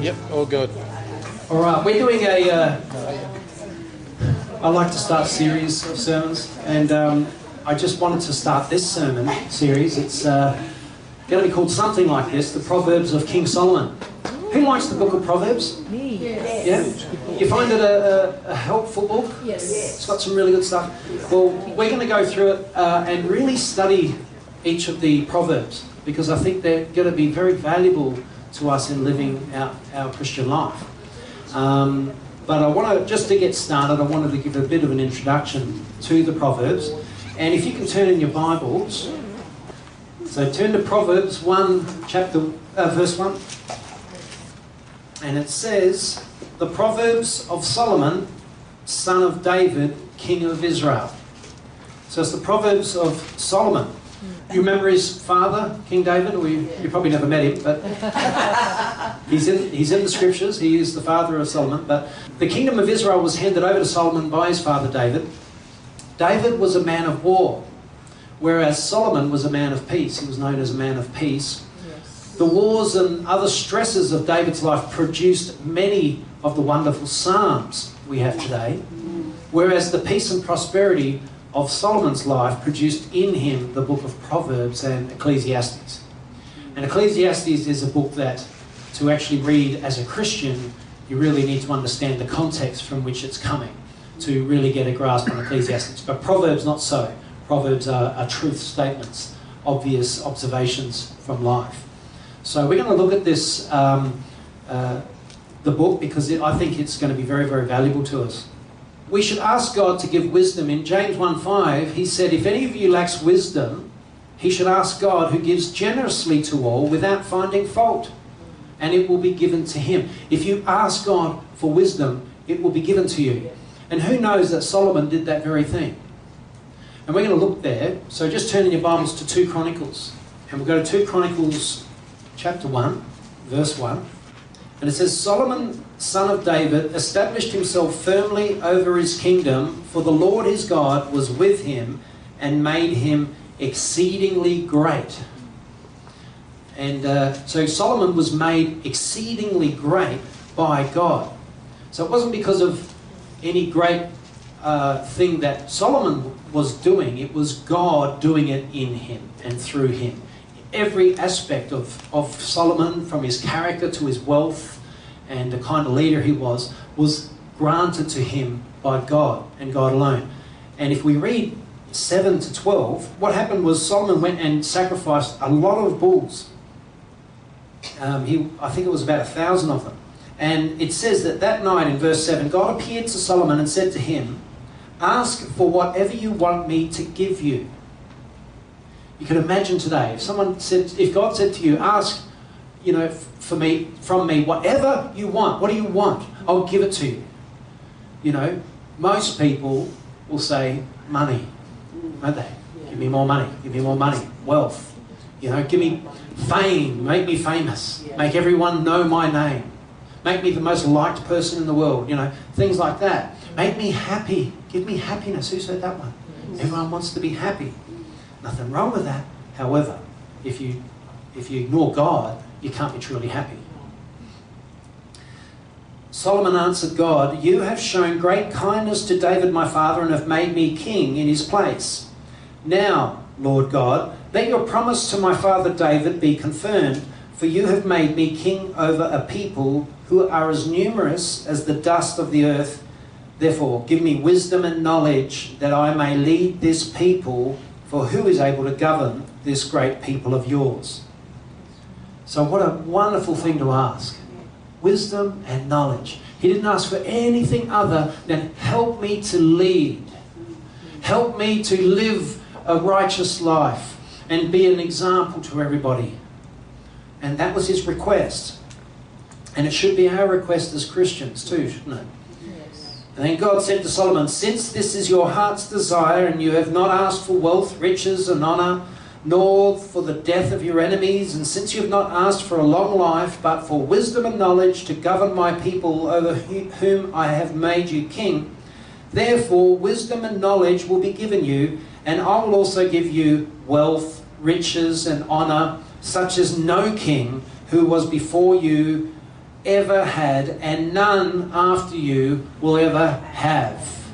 good? Yep, all good. All right, we're doing a. Uh, I like to start series of sermons, and um, I just wanted to start this sermon series. It's uh, going to be called something like this: the Proverbs of King Solomon. Who likes the book of Proverbs? Me. Yes. Yeah. You find it a, a, a helpful book? Yes. It's got some really good stuff. Well, we're going to go through it uh, and really study each of the proverbs because I think they're going to be very valuable to us in living our, our Christian life. Um, but I want to, just to get started, I wanted to give a bit of an introduction to the proverbs. And if you can turn in your Bibles, so turn to Proverbs 1, chapter, uh, verse 1. And it says, The Proverbs of Solomon, son of David, king of Israel. So it's the Proverbs of Solomon. You remember his father, King David? Or you, you probably never met him, but he's in, he's in the scriptures. He is the father of Solomon. But the kingdom of Israel was handed over to Solomon by his father David. David was a man of war, whereas Solomon was a man of peace. He was known as a man of peace. The wars and other stresses of David's life produced many of the wonderful Psalms we have today, mm. whereas the peace and prosperity of Solomon's life produced in him the book of Proverbs and Ecclesiastes. And Ecclesiastes is a book that, to actually read as a Christian, you really need to understand the context from which it's coming to really get a grasp on Ecclesiastes. But Proverbs, not so. Proverbs are, are truth statements, obvious observations from life. So we're going to look at this, um, uh, the book, because it, I think it's going to be very, very valuable to us. We should ask God to give wisdom. In James 1.5, he said, If any of you lacks wisdom, he should ask God, who gives generously to all without finding fault, and it will be given to him. If you ask God for wisdom, it will be given to you. And who knows that Solomon did that very thing? And we're going to look there. So just turn in your Bibles to 2 Chronicles. And we'll go to 2 Chronicles chapter 1, verse 1. And it says, Solomon, son of David, established himself firmly over his kingdom, for the Lord his God was with him and made him exceedingly great. And uh, so Solomon was made exceedingly great by God. So it wasn't because of any great uh, thing that Solomon was doing, it was God doing it in him and through him every aspect of, of Solomon, from his character to his wealth and the kind of leader he was, was granted to him by God and God alone. And if we read 7 to 12, what happened was Solomon went and sacrificed a lot of bulls. Um, he, I think it was about a thousand of them. And it says that that night in verse 7, God appeared to Solomon and said to him, Ask for whatever you want me to give you. You can imagine today if someone said, if God said to you, ask, you know, for me, from me, whatever you want. What do you want? I'll give it to you. You know, most people will say money, won't they? Give me more money. Give me more money. Wealth. You know, give me fame. Make me famous. Make everyone know my name. Make me the most liked person in the world. You know, things like that. Make me happy. Give me happiness. Who said that one? Everyone wants to be happy. Nothing wrong with that. However, if you if you ignore God, you can't be truly happy. Solomon answered God, You have shown great kindness to David my father and have made me king in his place. Now, Lord God, let your promise to my father David be confirmed, for you have made me king over a people who are as numerous as the dust of the earth. Therefore, give me wisdom and knowledge that I may lead this people for who is able to govern this great people of yours? So, what a wonderful thing to ask wisdom and knowledge. He didn't ask for anything other than help me to lead, help me to live a righteous life and be an example to everybody. And that was his request. And it should be our request as Christians too, shouldn't it? And then God said to Solomon, Since this is your heart's desire, and you have not asked for wealth, riches, and honour, nor for the death of your enemies, and since you have not asked for a long life, but for wisdom and knowledge to govern my people over whom I have made you king, therefore wisdom and knowledge will be given you, and I will also give you wealth, riches, and honour, such as no king who was before you ever had, and none after you will ever have.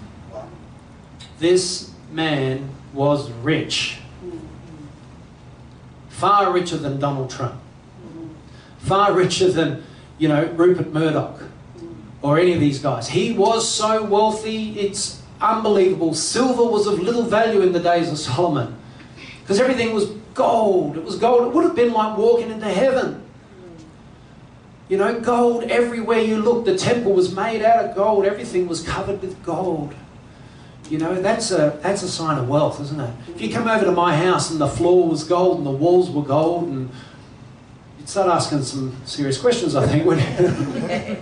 This man was rich. Far richer than Donald Trump. Far richer than, you know, Rupert Murdoch or any of these guys. He was so wealthy, it's unbelievable. Silver was of little value in the days of Solomon because everything was gold. It was gold. It would have been like walking into heaven. You know, gold everywhere you look. The temple was made out of gold. Everything was covered with gold. You know, that's a, that's a sign of wealth, isn't it? If you come over to my house and the floor was gold and the walls were gold, and you'd start asking some serious questions, I think.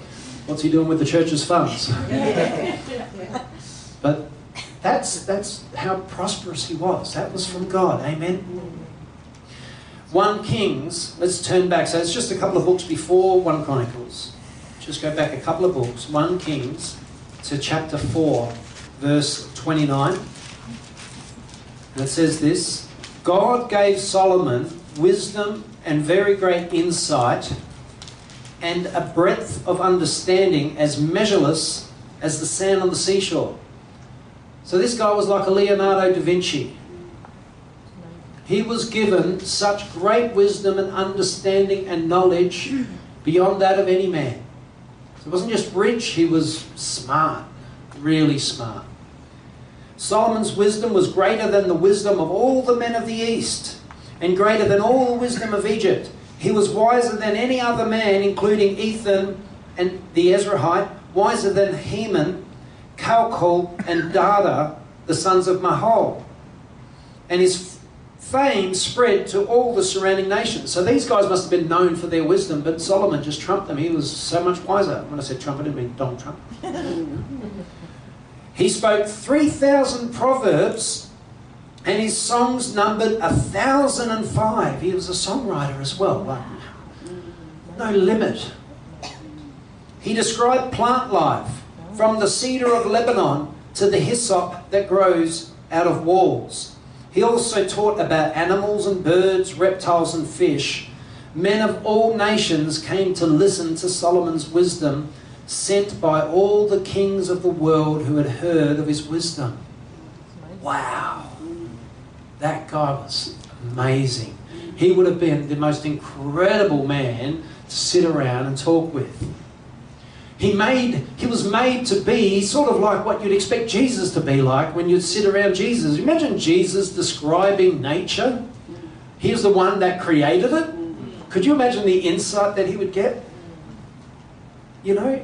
What's he doing with the church's funds? but that's, that's how prosperous he was. That was from God. Amen. 1 Kings, let's turn back. So it's just a couple of books before 1 Chronicles. Just go back a couple of books. 1 Kings to chapter 4, verse 29. And it says this God gave Solomon wisdom and very great insight and a breadth of understanding as measureless as the sand on the seashore. So this guy was like a Leonardo da Vinci. He was given such great wisdom and understanding and knowledge beyond that of any man. So he wasn't just rich, he was smart, really smart. Solomon's wisdom was greater than the wisdom of all the men of the East and greater than all the wisdom of Egypt. He was wiser than any other man, including Ethan and the Ezrahite, wiser than Heman, Calcol, and Darda, the sons of Mahol. And his fame spread to all the surrounding nations. So these guys must have been known for their wisdom, but Solomon just trumped them. He was so much wiser. When I said Trump, I didn't mean Donald Trump. he spoke 3,000 proverbs and his songs numbered a thousand and five. He was a songwriter as well. Like, no limit. He described plant life from the cedar of Lebanon to the hyssop that grows out of walls. He also taught about animals and birds, reptiles and fish. Men of all nations came to listen to Solomon's wisdom, sent by all the kings of the world who had heard of his wisdom. Wow. That guy was amazing. He would have been the most incredible man to sit around and talk with. He made he was made to be sort of like what you'd expect Jesus to be like when you'd sit around Jesus. Imagine Jesus describing nature. He's the one that created it. Could you imagine the insight that he would get? You know,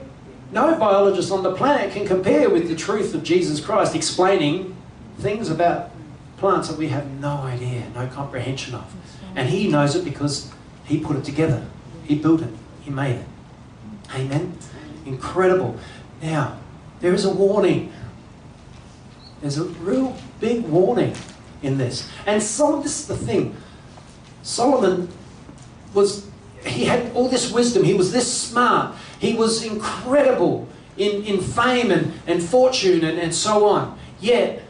no biologist on the planet can compare with the truth of Jesus Christ explaining things about plants that we have no idea, no comprehension of. And He knows it because He put it together. He built it. He made it. Amen? Incredible. Now, there is a warning. There's a real big warning in this. And some this is the thing. Solomon was he had all this wisdom, he was this smart, he was incredible in, in fame and, and fortune and, and so on. Yet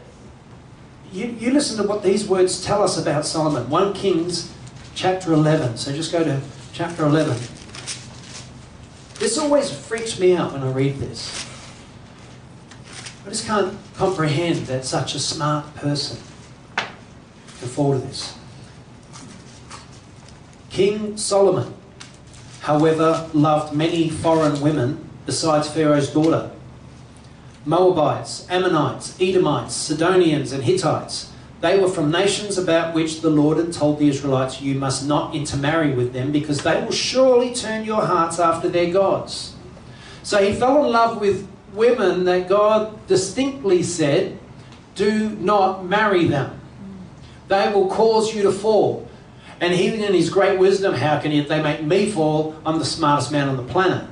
you, you listen to what these words tell us about Solomon. 1 Kings chapter 11. So just go to chapter 11. This always freaks me out when I read this. I just can't comprehend that such a smart person can fall to this. King Solomon, however, loved many foreign women besides Pharaoh's daughter. Moabites, Ammonites, Edomites, Sidonians, and Hittites. They were from nations about which the Lord had told the Israelites, You must not intermarry with them, because they will surely turn your hearts after their gods. So he fell in love with women that God distinctly said, Do not marry them. They will cause you to fall. And even in his great wisdom, how can he, they make me fall? I'm the smartest man on the planet.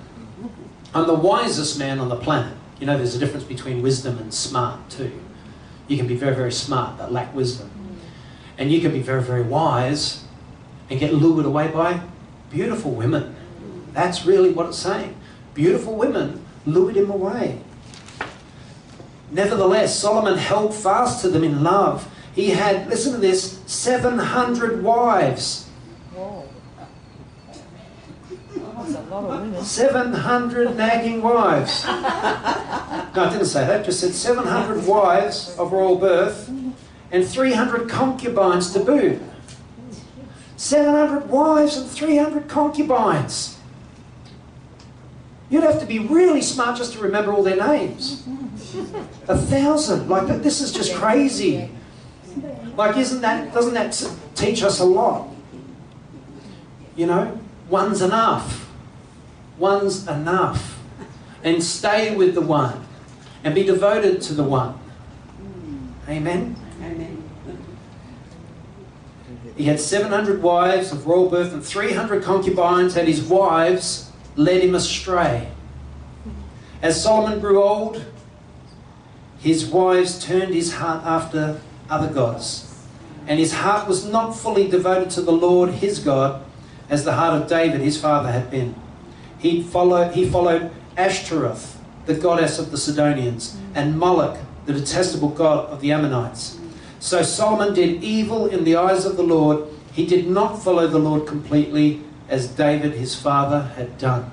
I'm the wisest man on the planet. You know, there's a difference between wisdom and smart too. You can be very, very smart but lack wisdom. And you can be very, very wise and get lured away by beautiful women. That's really what it's saying. Beautiful women lured him away. Nevertheless, Solomon held fast to them in love. He had, listen to this, 700 wives. That's a lot of women. 700 nagging wives. No, I didn't say that, just said 700 wives of royal birth and 300 concubines to boot. 700 wives and 300 concubines. You'd have to be really smart just to remember all their names. A thousand. Like, that- this is just crazy. Like, isn't that, doesn't that teach us a lot? You know, one's enough. One's enough. And stay with the one. And be devoted to the one. Amen? Amen. He had 700 wives of royal birth and 300 concubines, and his wives led him astray. As Solomon grew old, his wives turned his heart after other gods. And his heart was not fully devoted to the Lord his God, as the heart of David his father had been. He followed, he followed Ashtaroth, the goddess of the Sidonians, and Moloch, the detestable god of the Ammonites. So Solomon did evil in the eyes of the Lord. He did not follow the Lord completely, as David his father had done.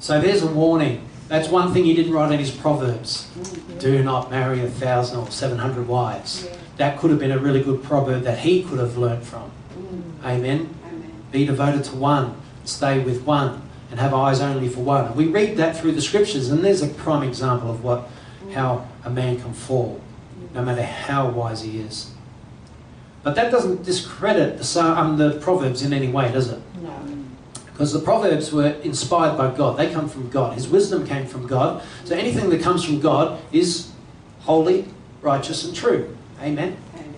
So there's a warning. That's one thing he didn't write in his Proverbs. Do not marry a thousand or seven hundred wives. That could have been a really good proverb that he could have learnt from. Mm. Amen. Be devoted to one, stay with one, and have eyes only for one. And we read that through the scriptures, and there's a prime example of what how a man can fall, no matter how wise he is. But that doesn't discredit the, um, the Proverbs in any way, does it? No. Because the Proverbs were inspired by God. They come from God. His wisdom came from God. So anything that comes from God is holy, righteous, and true. Amen. Amen.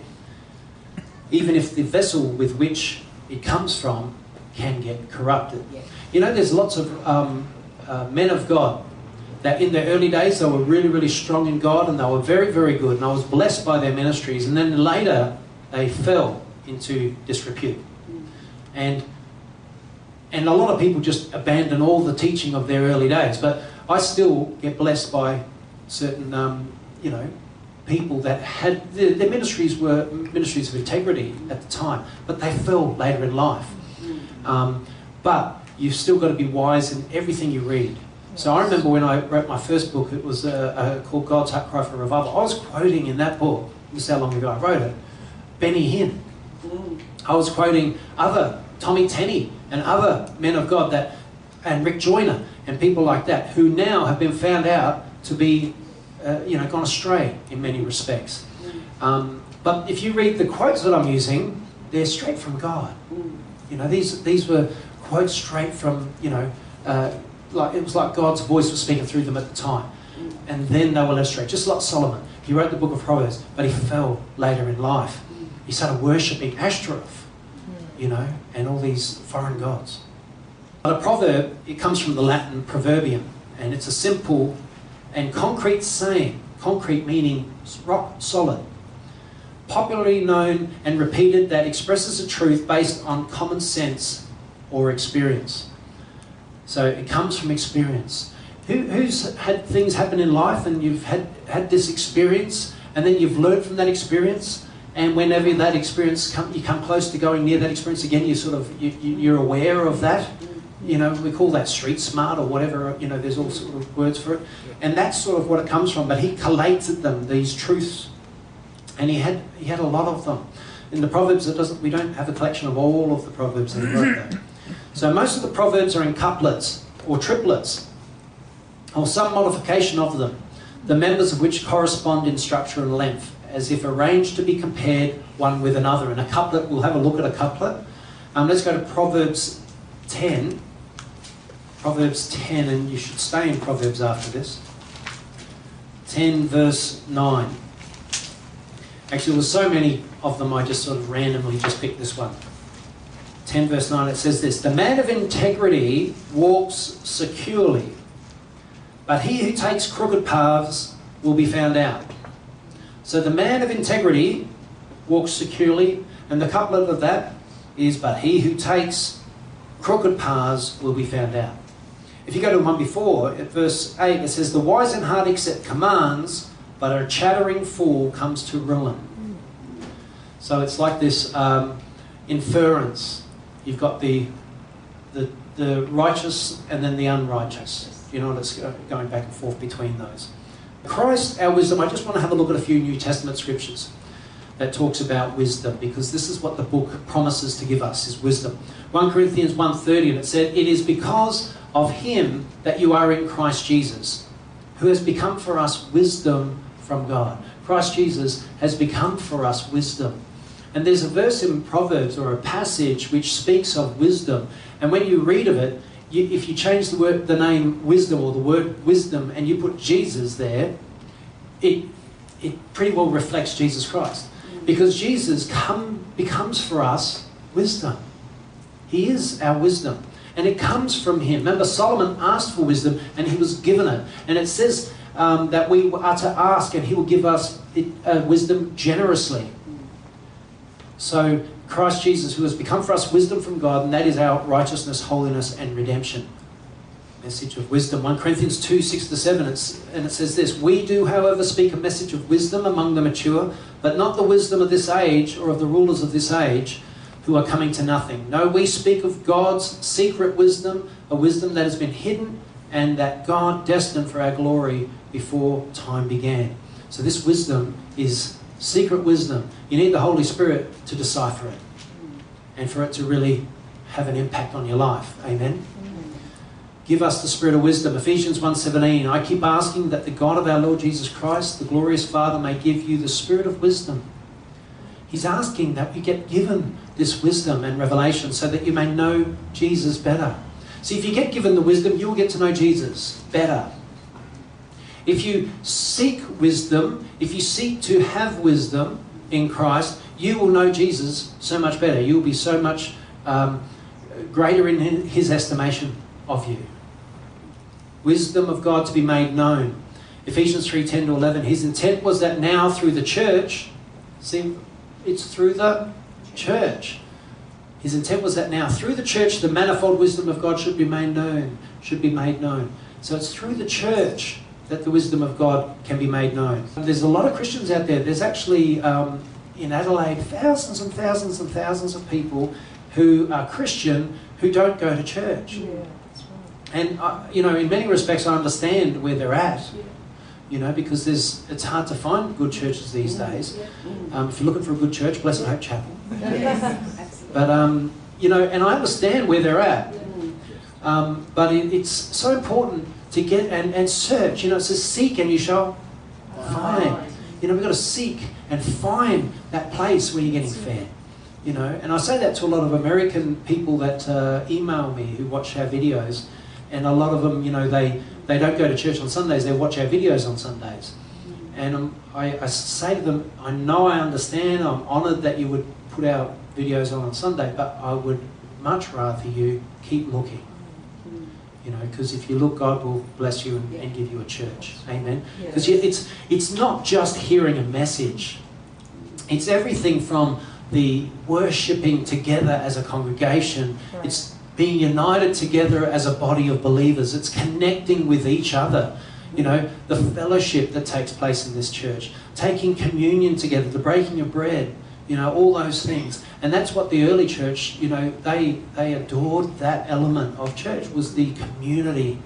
Even if the vessel with which it comes from can get corrupted. Yes. You know, there's lots of um, uh, men of God that in their early days they were really, really strong in God and they were very, very good. And I was blessed by their ministries. And then later they fell into disrepute. And and a lot of people just abandon all the teaching of their early days. But I still get blessed by certain, um, you know, people that had their, their ministries were ministries of integrity at the time, but they fell later in life. Um, but you've still got to be wise in everything you read. So I remember when I wrote my first book, it was uh, uh, called God's Heart Cry for Revival. I was quoting in that book, this is how long ago I wrote it, Benny Hinn. I was quoting other Tommy Tenney and other men of God that, and Rick Joyner and people like that who now have been found out to be, uh, you know, gone astray in many respects. Um, but if you read the quotes that I'm using, they're straight from God. You know, these these were quotes straight from you know, uh, like it was like God's voice was speaking through them at the time, and then they were led astray. Just like Solomon, he wrote the book of Proverbs, but he fell later in life. He started worshipping Ashtaroth, you know, and all these foreign gods. But a proverb, it comes from the Latin proverbium, and it's a simple and concrete saying. Concrete meaning rock solid popularly known and repeated that expresses a truth based on common sense or experience. So it comes from experience. Who, who's had things happen in life and you've had, had this experience and then you've learned from that experience and whenever that experience come, you come close to going near that experience again you sort of you, you're aware of that you know we call that street smart or whatever you know there's all sort of words for it and that's sort of what it comes from but he collated them these truths and he had he had a lot of them. In the Proverbs, it doesn't we don't have a collection of all of the Proverbs that he wrote there. So most of the Proverbs are in couplets or triplets, or some modification of them, the members of which correspond in structure and length, as if arranged to be compared one with another. And a couplet, we'll have a look at a couplet. Um, let's go to Proverbs 10. Proverbs 10, and you should stay in Proverbs after this. 10 verse 9. Actually, there were so many of them, I just sort of randomly just picked this one. 10 verse 9, it says this The man of integrity walks securely, but he who takes crooked paths will be found out. So the man of integrity walks securely, and the couplet of that is But he who takes crooked paths will be found out. If you go to one before, at verse 8, it says, The wise in heart accept commands, but a chattering fool comes to ruin. So it's like this um, inference You've got the, the, the righteous and then the unrighteous. You know, it's going back and forth between those. Christ, our wisdom, I just want to have a look at a few New Testament scriptures that talks about wisdom because this is what the book promises to give us is wisdom. 1 Corinthians 1:30 and it said it is because of him that you are in Christ Jesus who has become for us wisdom from God. Christ Jesus has become for us wisdom. And there's a verse in Proverbs or a passage which speaks of wisdom. And when you read of it, you, if you change the word, the name wisdom or the word wisdom, and you put Jesus there, it it pretty well reflects Jesus Christ, because Jesus come becomes for us wisdom. He is our wisdom, and it comes from Him. Remember, Solomon asked for wisdom, and he was given it. And it says um, that we are to ask, and He will give us uh, wisdom generously. So Christ Jesus, who has become for us wisdom from God, and that is our righteousness, holiness, and redemption. Message of wisdom. 1 Corinthians 2 6 to 7, it's, and it says this We do, however, speak a message of wisdom among the mature, but not the wisdom of this age or of the rulers of this age who are coming to nothing. No, we speak of God's secret wisdom, a wisdom that has been hidden and that God destined for our glory before time began. So, this wisdom is secret wisdom. You need the Holy Spirit to decipher it and for it to really have an impact on your life. Amen. Give us the spirit of wisdom. Ephesians 1:17. I keep asking that the God of our Lord Jesus Christ, the glorious Father, may give you the spirit of wisdom. He's asking that we get given this wisdom and revelation so that you may know Jesus better. See, if you get given the wisdom, you will get to know Jesus better. If you seek wisdom, if you seek to have wisdom in Christ, you will know Jesus so much better. You will be so much um, greater in his estimation of you. Wisdom of God to be made known. Ephesians 3 10 to 11. His intent was that now through the church, see, it's through the church. His intent was that now through the church, the manifold wisdom of God should be made known. Should be made known. So it's through the church that the wisdom of God can be made known. There's a lot of Christians out there. There's actually um, in Adelaide thousands and thousands and thousands of people who are Christian who don't go to church. Yeah. And uh, you know, in many respects, I understand where they're at. Yeah. You know, because there's it's hard to find good churches these yeah. days. Um, if you're looking for a good church, Blessed Hope Chapel. but um, you know, and I understand where they're at. Um, but it, it's so important to get and, and search. You know, it says seek and you shall find. You know, we've got to seek and find that place where you're getting fed. You know, and I say that to a lot of American people that uh, email me who watch our videos, and a lot of them, you know, they, they don't go to church on Sundays, they watch our videos on Sundays. And um, I, I say to them, I know I understand, I'm honoured that you would put our videos on on Sunday, but I would much rather you keep looking you know, because if you look, God will bless you and, and give you a church. Amen. Because yeah. it's it's not just hearing a message; it's everything from the worshipping together as a congregation. Right. It's being united together as a body of believers. It's connecting with each other. You know, the fellowship that takes place in this church, taking communion together, the breaking of bread, you know, all those things. And that's what the early church, you know, they, they adored that element of church was the community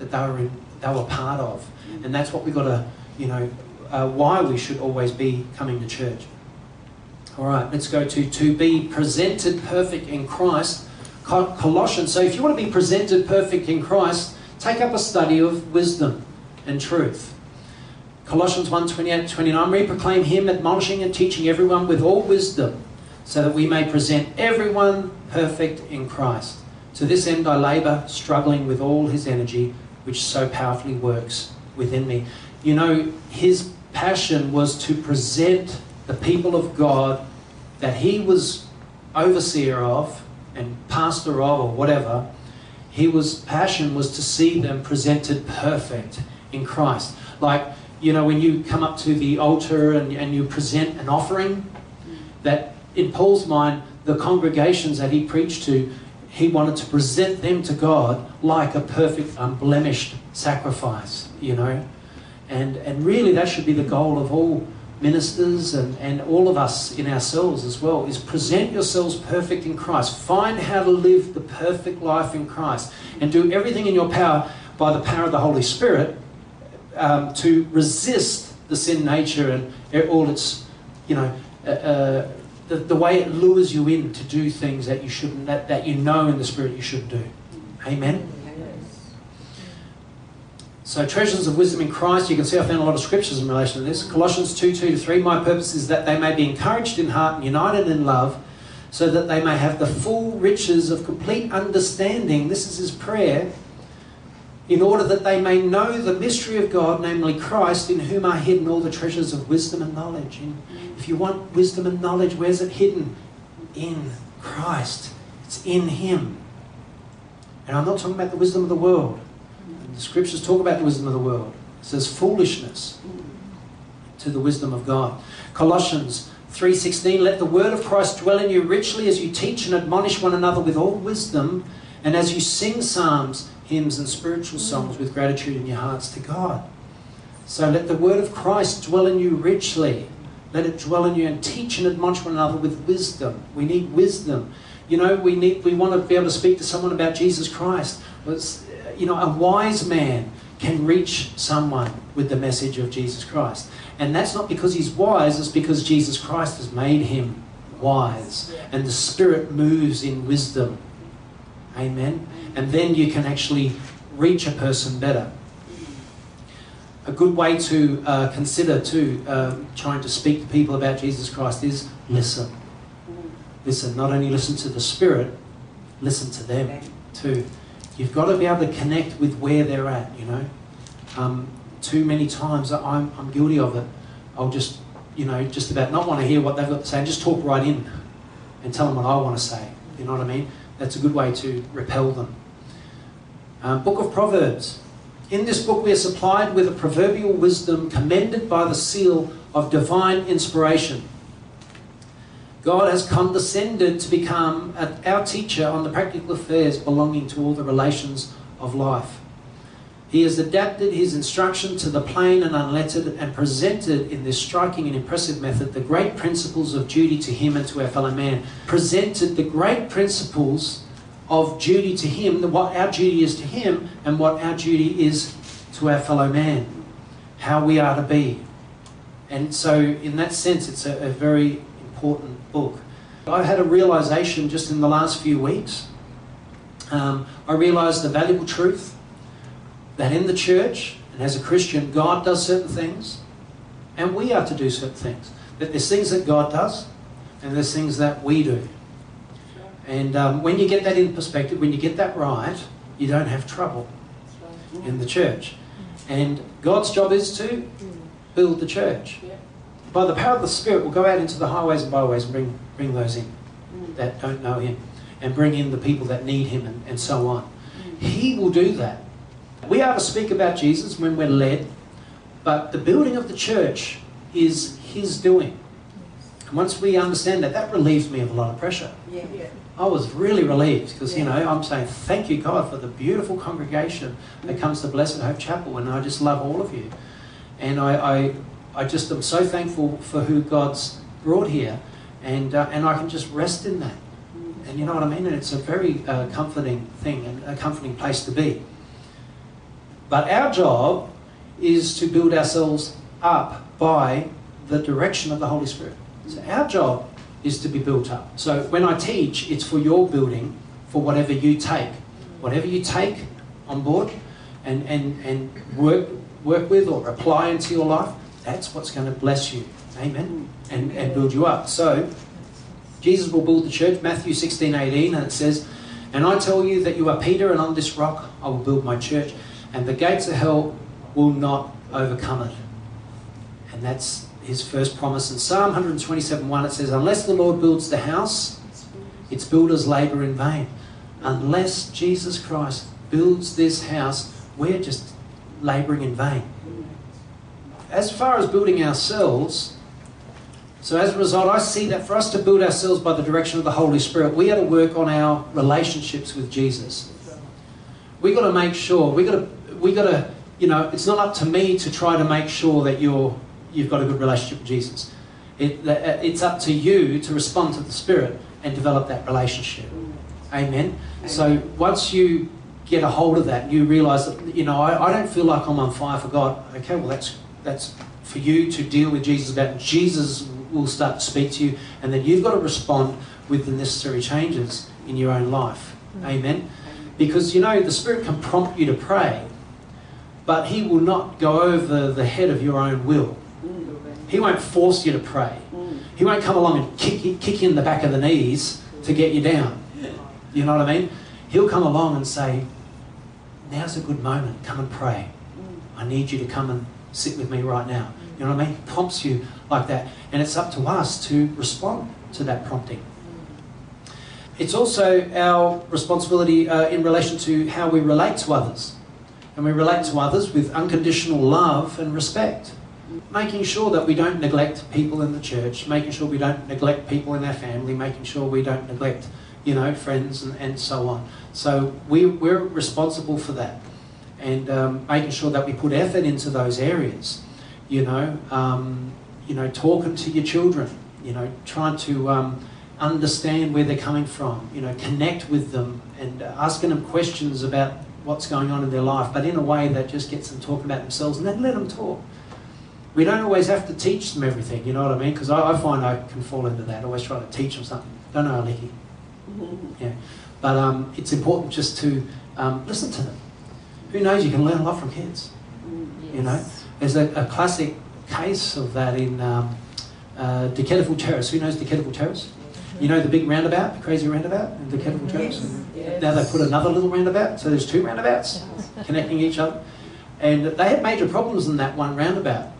that they were, in, they were part of. And that's what we've got to, you know, uh, why we should always be coming to church. All right, let's go to to be presented perfect in Christ. Colossians. So if you want to be presented perfect in Christ, take up a study of wisdom and truth. Colossians 1 28 29, we proclaim him, admonishing and teaching everyone with all wisdom, so that we may present everyone perfect in Christ. To this end I labour, struggling with all his energy, which so powerfully works within me. You know, his passion was to present the people of God that he was overseer of and pastor of or whatever. He was passion was to see them presented perfect in Christ. Like you know, when you come up to the altar and, and you present an offering, that in Paul's mind, the congregations that he preached to, he wanted to present them to God like a perfect, unblemished sacrifice, you know. And, and really, that should be the goal of all ministers and, and all of us in ourselves as well is present yourselves perfect in Christ. Find how to live the perfect life in Christ and do everything in your power by the power of the Holy Spirit um, to resist the sin nature and all its, you know, uh, uh, the, the way it lures you in to do things that you shouldn't, that, that you know in the Spirit you should do. Amen? So, treasures of wisdom in Christ, you can see I found a lot of scriptures in relation to this. Colossians 2 2 to 3. My purpose is that they may be encouraged in heart and united in love, so that they may have the full riches of complete understanding. This is his prayer. In order that they may know the mystery of God, namely Christ, in whom are hidden all the treasures of wisdom and knowledge. And if you want wisdom and knowledge, where's it hidden? In Christ. It's in Him. And I'm not talking about the wisdom of the world. The scriptures talk about the wisdom of the world. It says foolishness to the wisdom of God. Colossians 3:16 Let the word of Christ dwell in you richly as you teach and admonish one another with all wisdom and as you sing psalms, hymns and spiritual songs with gratitude in your hearts to God. So let the word of Christ dwell in you richly. Let it dwell in you and teach and admonish one another with wisdom. We need wisdom. You know, we need we want to be able to speak to someone about Jesus Christ you know, a wise man can reach someone with the message of Jesus Christ. And that's not because he's wise, it's because Jesus Christ has made him wise. And the Spirit moves in wisdom. Amen. And then you can actually reach a person better. A good way to uh, consider, too, uh, trying to speak to people about Jesus Christ is listen. Listen, not only listen to the Spirit, listen to them too. You've got to be able to connect with where they're at, you know. Um, too many times I'm, I'm guilty of it. I'll just, you know, just about not want to hear what they've got to say and just talk right in and tell them what I want to say. You know what I mean? That's a good way to repel them. Um, book of Proverbs. In this book, we are supplied with a proverbial wisdom commended by the seal of divine inspiration. God has condescended to become our teacher on the practical affairs belonging to all the relations of life. He has adapted his instruction to the plain and unlettered and presented in this striking and impressive method the great principles of duty to him and to our fellow man. Presented the great principles of duty to him, what our duty is to him, and what our duty is to our fellow man. How we are to be. And so, in that sense, it's a, a very important book. I had a realization just in the last few weeks. Um, I realized the valuable truth that in the church and as a Christian, God does certain things and we are to do certain things. That there's things that God does and there's things that we do. And um, when you get that in perspective, when you get that right, you don't have trouble in the church. And God's job is to build the church by the power of the Spirit, will go out into the highways and byways and bring, bring those in mm. that don't know Him and bring in the people that need Him and, and so on. Mm. He will do that. We are to speak about Jesus when we're led, but the building of the church is His doing. And once we understand that, that relieves me of a lot of pressure. Yeah. I was really relieved because, yeah. you know, I'm saying thank you, God, for the beautiful congregation that comes to Blessed Hope Chapel, and I just love all of you. And I, I I just am so thankful for who God's brought here, and uh, and I can just rest in that. And you know what I mean? And it's a very uh, comforting thing and a comforting place to be. But our job is to build ourselves up by the direction of the Holy Spirit. So our job is to be built up. So when I teach, it's for your building, for whatever you take. Whatever you take on board and, and, and work, work with or apply into your life, that's what's going to bless you. Amen. And, and build you up. So, Jesus will build the church, Matthew 16, 18, and it says, And I tell you that you are Peter, and on this rock I will build my church, and the gates of hell will not overcome it. And that's his first promise. In Psalm 127, 1, it says, Unless the Lord builds the house, its builders labor in vain. Unless Jesus Christ builds this house, we're just laboring in vain as far as building ourselves, so as a result, I see that for us to build ourselves by the direction of the Holy Spirit, we got to work on our relationships with Jesus. We got to make sure we got to we got to you know it's not up to me to try to make sure that you're you've got a good relationship with Jesus. It, uh, it's up to you to respond to the Spirit and develop that relationship. Amen. So once you get a hold of that, you realise that you know I, I don't feel like I'm on fire for God. Okay, well that's that's for you to deal with Jesus about. Jesus will start to speak to you, and then you've got to respond with the necessary changes in your own life. Mm. Amen. Because you know the Spirit can prompt you to pray, but He will not go over the head of your own will. Mm-hmm. He won't force you to pray. Mm. He won't come along and kick you, kick you in the back of the knees to get you down. You know what I mean? He'll come along and say, Now's a good moment. Come and pray. Mm. I need you to come and sit with me right now. You know what I mean? Prompts you like that. And it's up to us to respond to that prompting. It's also our responsibility uh, in relation to how we relate to others. And we relate to others with unconditional love and respect making sure that we don't neglect people in the church, making sure we don't neglect people in our family, making sure we don't neglect, you know, friends and, and so on. So we, we're responsible for that and um, making sure that we put effort into those areas. You know, um, you know, talking to your children, you know, trying to um, understand where they're coming from, you know, connect with them and asking them questions about what's going on in their life, but in a way that just gets them talking about themselves and then let them talk we don't always have to teach them everything, you know what I mean? Because I, I, find I can fall into that, I always try to teach them something. Don't know, Aliki. Mm-hmm. Yeah. But um, it's important just to um, listen to them. Who knows, you can learn a lot from kids. Yes. You know? There's a, a, classic case of that in um, uh, Terrace. Who knows Dequetteville Terrace? You know the big roundabout, the crazy roundabout in Dequetteville Terrace? Yes. Yes. Now they put another little roundabout, so there's two roundabouts connecting each other. And they had major problems in that one roundabout.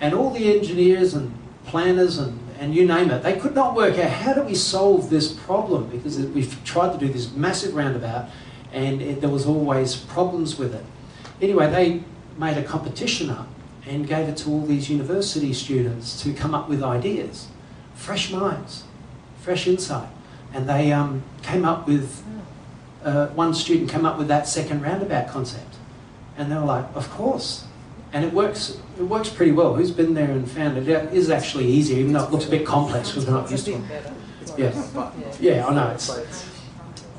And all the engineers and planners and, and you name it, they could not work out how do we solve this problem because we've tried to do this massive roundabout and it, there was always problems with it. Anyway, they made a competition up and gave it to all these university students to come up with ideas, fresh minds, fresh insight. And they um, came up with, uh, one student came up with that second roundabout concept. And they were like, of course, and it works. It works pretty well. Who's been there and found it? It is actually easier, even though it looks a bit complex because we're not used to it. Yeah, yeah, I know. It's,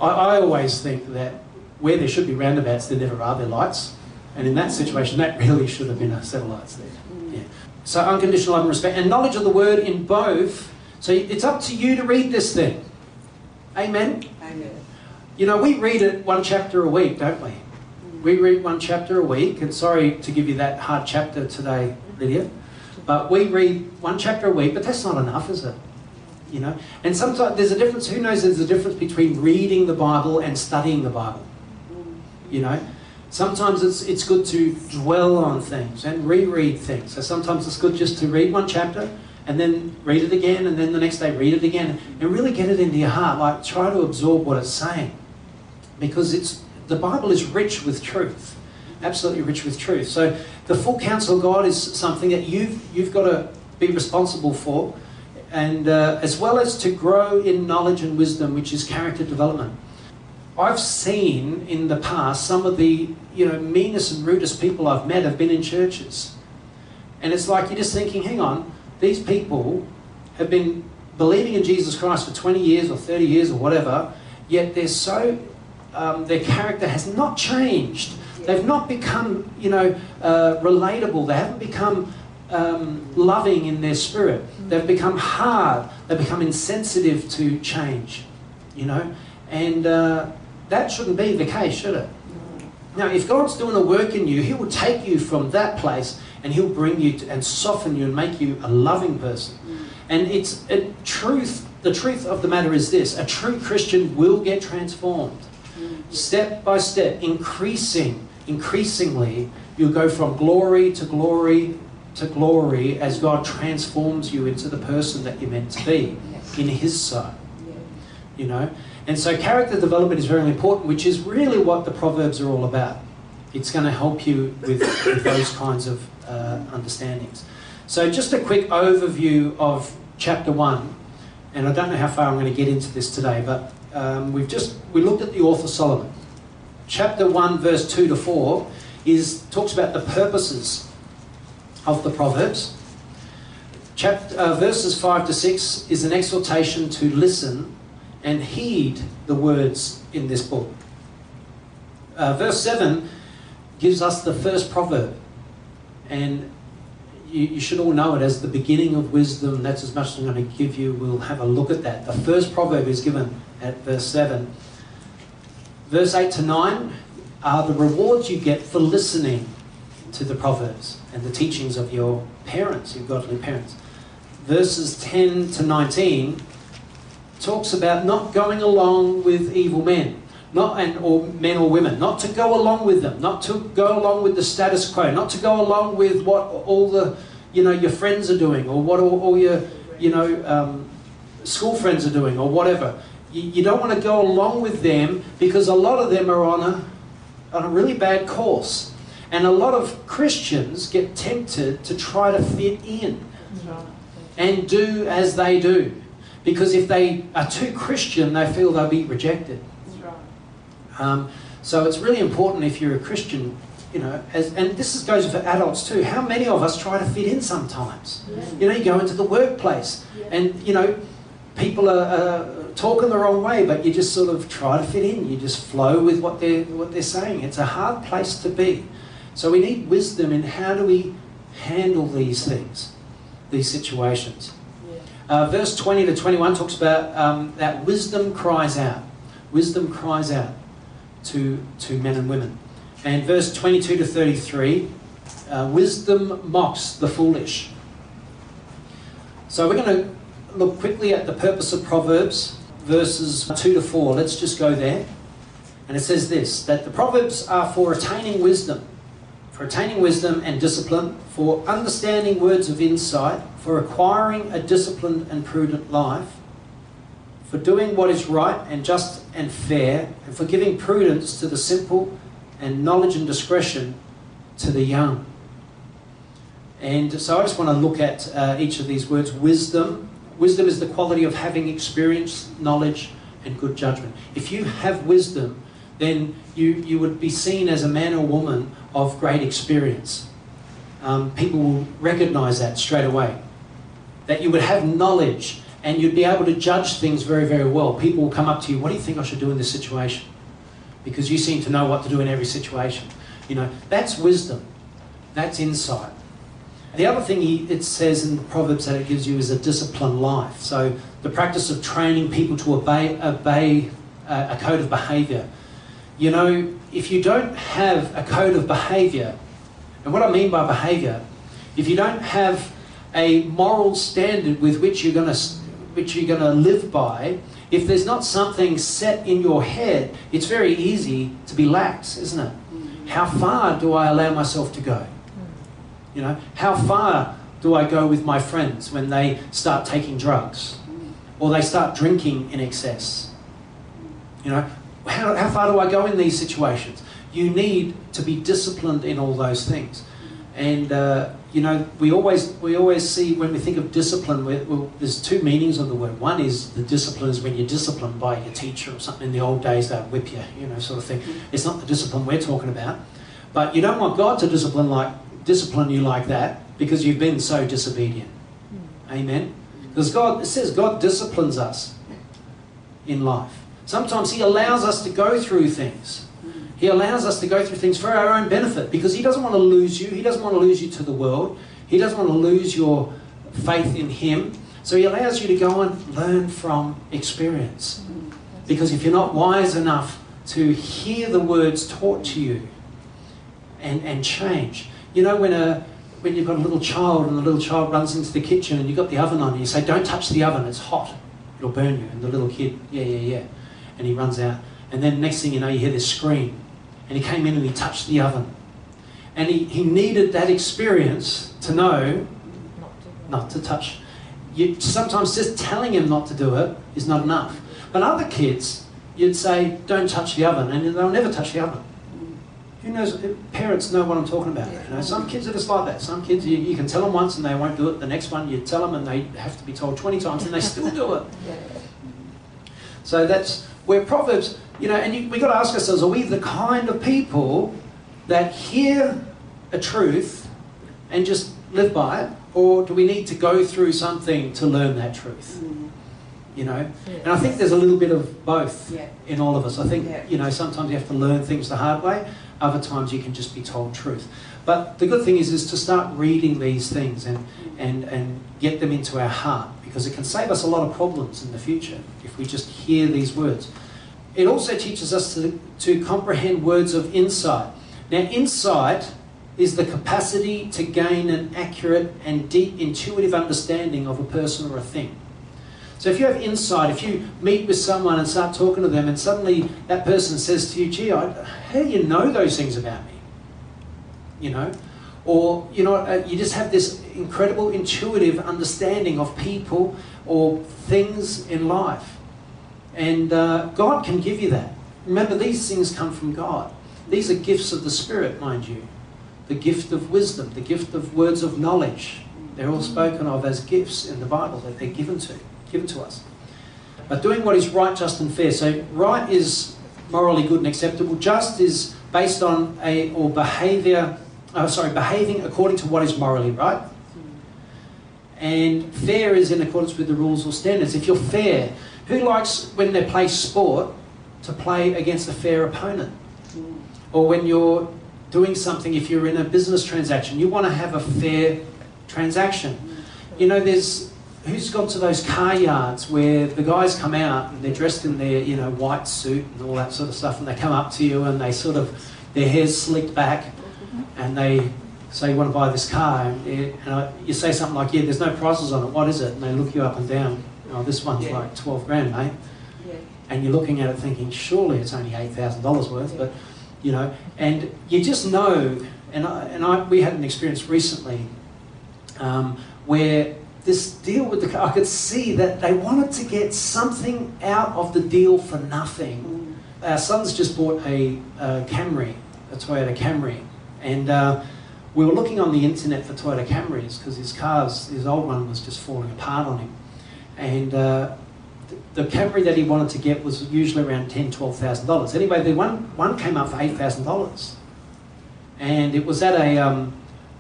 I, I always think that where there should be roundabouts, there never are. There lights, and in that situation, that really should have been a set of lights there. Mm. Yeah. So unconditional love and respect and knowledge of the word in both. So it's up to you to read this thing. Amen. Amen. You know, we read it one chapter a week, don't we? Mm. we read one chapter a week, and sorry to give you that hard chapter today, Lydia, but we read one chapter a week, but that's not enough, is it? You know, and sometimes there's a difference. Who knows? There's a difference between reading the Bible and studying the Bible. You know, sometimes it's it's good to dwell on things and reread things. So sometimes it's good just to read one chapter and then read it again, and then the next day read it again, and really get it into your heart. Like try to absorb what it's saying, because it's the Bible is rich with truth, absolutely rich with truth. So the full counsel of God is something that you've you've got to be responsible for, and uh, as well as to grow in knowledge and wisdom, which is character development. I've seen in the past some of the you know meanest and rudest people I've met have been in churches, and it's like you're just thinking, hang on, these people have been believing in Jesus Christ for 20 years or 30 years or whatever, yet they're so um, their character has not changed. They've not become, you know, uh, relatable. They haven't become um, loving in their spirit. They've become hard. They've become insensitive to change, you know. And uh, that shouldn't be the case, should it? Now, if God's doing a work in you, He will take you from that place and He'll bring you to, and soften you and make you a loving person. And it's a truth. The truth of the matter is this: a true Christian will get transformed step by step, increasing, increasingly, you'll go from glory to glory to glory as God transforms you into the person that you're meant to be in His sight. You know? And so character development is very important, which is really what the Proverbs are all about. It's going to help you with, with those kinds of uh, understandings. So, just a quick overview of chapter 1. And I don't know how far I'm going to get into this today, but um, we've just we looked at the author Solomon. Chapter one, verse two to four, is talks about the purposes of the proverbs, Chapter, uh, verses 5 to 6 is an exhortation to listen and heed the words in this book. Uh, verse 7 gives us the first proverb. And you, you, should all know it as the beginning of wisdom. That's as much as I'm going to give you. We'll have a look at that. The first proverb is given at verse 7. Verse 8 to 9 are the rewards you get for listening to the proverbs and the teachings of your parents, your godly parents. Verses 10 to 19 talks about not going along with evil men, not and or men or women, not to go along with them, not to go along with the status quo, not to go along with what all the you know your friends are doing or what all, all your you know um, school friends are doing or whatever. You, you don't want to go along with them because a lot of them are on a on a really bad course, and a lot of Christians get tempted to try to fit in and do as they do. Because if they are too Christian, they feel they'll be rejected. Um, so it's really important if you're a Christian, you know, as, and this is, goes for adults too. How many of us try to fit in sometimes? Yeah. You know, you go into the workplace yeah. and, you know, people are uh, talking the wrong way, but you just sort of try to fit in. You just flow with what they're, what they're saying. It's a hard place to be. So we need wisdom in how do we handle these things, these situations. Uh, verse 20 to 21 talks about um, that wisdom cries out. Wisdom cries out to, to men and women. And verse 22 to 33 uh, wisdom mocks the foolish. So we're going to look quickly at the purpose of Proverbs, verses 2 to 4. Let's just go there. And it says this that the Proverbs are for attaining wisdom, for attaining wisdom and discipline, for understanding words of insight, for acquiring a disciplined and prudent life, for doing what is right and just and fair, and for giving prudence to the simple and knowledge and discretion to the young. And so I just want to look at uh, each of these words. Wisdom. Wisdom is the quality of having experience, knowledge, and good judgment. If you have wisdom, then you, you would be seen as a man or woman of great experience. Um, people will recognize that straight away. That you would have knowledge and you'd be able to judge things very, very well. People will come up to you, what do you think I should do in this situation? Because you seem to know what to do in every situation. You know, that's wisdom. That's insight. The other thing he, it says in the Proverbs that it gives you is a disciplined life. So the practice of training people to obey, obey a, a code of behaviour. You know, if you don't have a code of behaviour, and what I mean by behaviour, if you don't have a moral standard with which you're going to which you're going to live by, if there's not something set in your head, it's very easy to be lax, isn't it? Mm. How far do I allow myself to go? Mm. You know, how far do I go with my friends when they start taking drugs mm. or they start drinking in excess? You know, how, how far do I go in these situations? You need to be disciplined in all those things. And uh, you know, we always we always see when we think of discipline, well, there's two meanings of the word. One is the discipline is when you're disciplined by your teacher or something. In the old days, they'd whip you, you know, sort of thing. It's not the discipline we're talking about. But you don't want God to discipline like discipline you like that because you've been so disobedient. Amen. Because God it says God disciplines us in life. Sometimes He allows us to go through things he allows us to go through things for our own benefit because He doesn't want to lose you. He doesn't want to lose you to the world. He doesn't want to lose your faith in Him. So He allows you to go and learn from experience. Because if you're not wise enough to hear the words taught to you and, and change, you know, when, a, when you've got a little child and the little child runs into the kitchen and you've got the oven on, and you say, Don't touch the oven, it's hot, it'll burn you. And the little kid, Yeah, yeah, yeah. And he runs out. And then next thing you know, you hear this scream and he came in and he touched the oven. And he, he needed that experience to know not to, not to touch. You, sometimes just telling him not to do it is not enough. But other kids, you'd say, don't touch the oven, and they'll never touch the oven. Who knows? Parents know what I'm talking about. You know, some kids are just like that. Some kids, you, you, can tell them once and they won't do it. The next one, you tell them and they have to be told 20 times and they still do it. So that's where Proverbs you know, and you, we've got to ask ourselves, are we the kind of people that hear a truth and just live by it? or do we need to go through something to learn that truth? Mm. You know, and I think there's a little bit of both Yeah. in all of us. I think Yeah. you know sometimes you have to learn things the hard way. Other times you can just be told truth. But the good thing is is to start reading these things and mm. and and get them into our heart because it can save us a lot of problems in the future if we just hear these words. It also teaches us to, to comprehend words of insight. Now, insight is the capacity to gain an accurate and deep intuitive understanding of a person or a thing. So if you have insight, if you meet with someone and start talking to them, and suddenly that person says to you, "Gee, I, how do you know those things about me?" You know, or you know, uh, you just have this incredible intuitive understanding of people or things in life, and uh, God can give you that. Remember, these things come from God. These are gifts of the Spirit, mind you. The gift of wisdom, the gift of words of knowledge. They're all spoken of as gifts in the Bible that they're given to given to us. But doing what is right, just, and fair. So right is morally good and acceptable. Just is based on a or behaviour. Oh, sorry, behaving according to what is morally right. And fair is in accordance with the rules or standards. If you're fair, who likes when they play sport to play against a fair opponent? Mm. Or when you're doing something, if you're in a business transaction, you want to have a fair transaction. Mm. You know, there's who's gone to those car yards where the guys come out and they're dressed in their you know white suit and all that sort of stuff, and they come up to you and they sort of their hair's slicked back, and they say you want to buy this car, and, and you say something like, yeah, there's no prices on it. What is it? And they look you up and down. Oh, this one's Yeah. like twelve grand, mate. Yeah. And you're looking at it thinking, surely it's only eight thousand dollars worth, but you know, and you just know. And I, and I, we had an experience recently um, where this deal with the car, I could see that they wanted to get something out of the deal for nothing. Our son's just bought a, a Camry, a Toyota Camry, and uh, we were looking on the internet for Toyota Camrys because his cars, his old one was just falling apart on him, and. Uh, the Camry that he wanted to get was usually around ten, twelve thousand dollars. Anyway, the one one came up for eight thousand dollars, and it was at a um,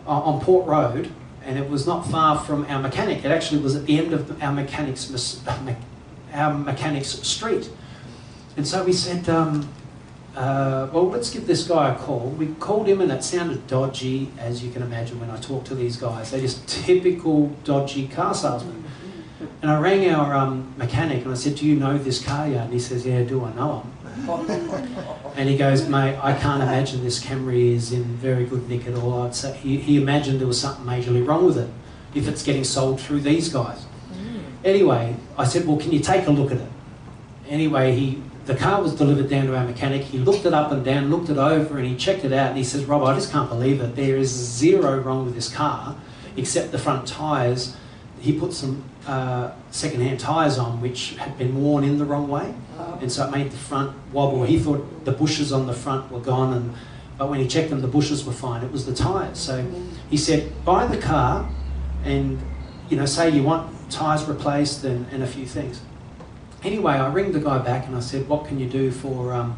on Port Road, and it was not far from our mechanic. It actually was at the end of our mechanic's our mechanic's street, and so we said, um, uh, "Well, let's give this guy a call." We called him, and it sounded dodgy, as you can imagine when I talk to these guys. They're just typical dodgy car salesmen. And I rang our um, mechanic and I said, Do you know this car yard? And he says, Yeah, do I know him? And he goes, Mate, I can't imagine this Camry is in very good nick at all. I'd say he, he imagined there was something majorly wrong with it if it's getting sold through these guys. Anyway, I said, Well, can you take a look at it? Anyway, he the car was delivered down to our mechanic. He looked it up and down, looked it over, and he checked it out. And he says, Rob, I just can't believe it. There is zero wrong with this car except the front tyres. He put some uh, second-hand tyres on which had been worn in the wrong way, and so it made the front wobble. He thought the bushes on the front were gone, and but when he checked them, the bushes were fine. It was the tyres. So he said, buy the car, and you know, say you want tyres replaced and, and a few things. Anyway, I ring the guy back and I said, what can you do for um,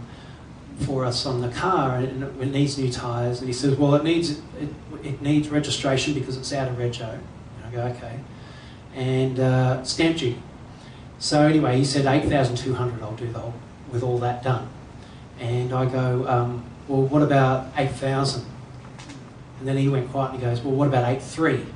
for us on the car? And it, it needs new tyres. And he says, well, it needs it, it needs registration because it's out of rego. And I go, okay. And uh, duty. So anyway, he said eight thousand two hundred. I'll do the whole with all that done. And I go, um, well, what about eight thousand? And then he went quiet and he goes, well, what about eight three? I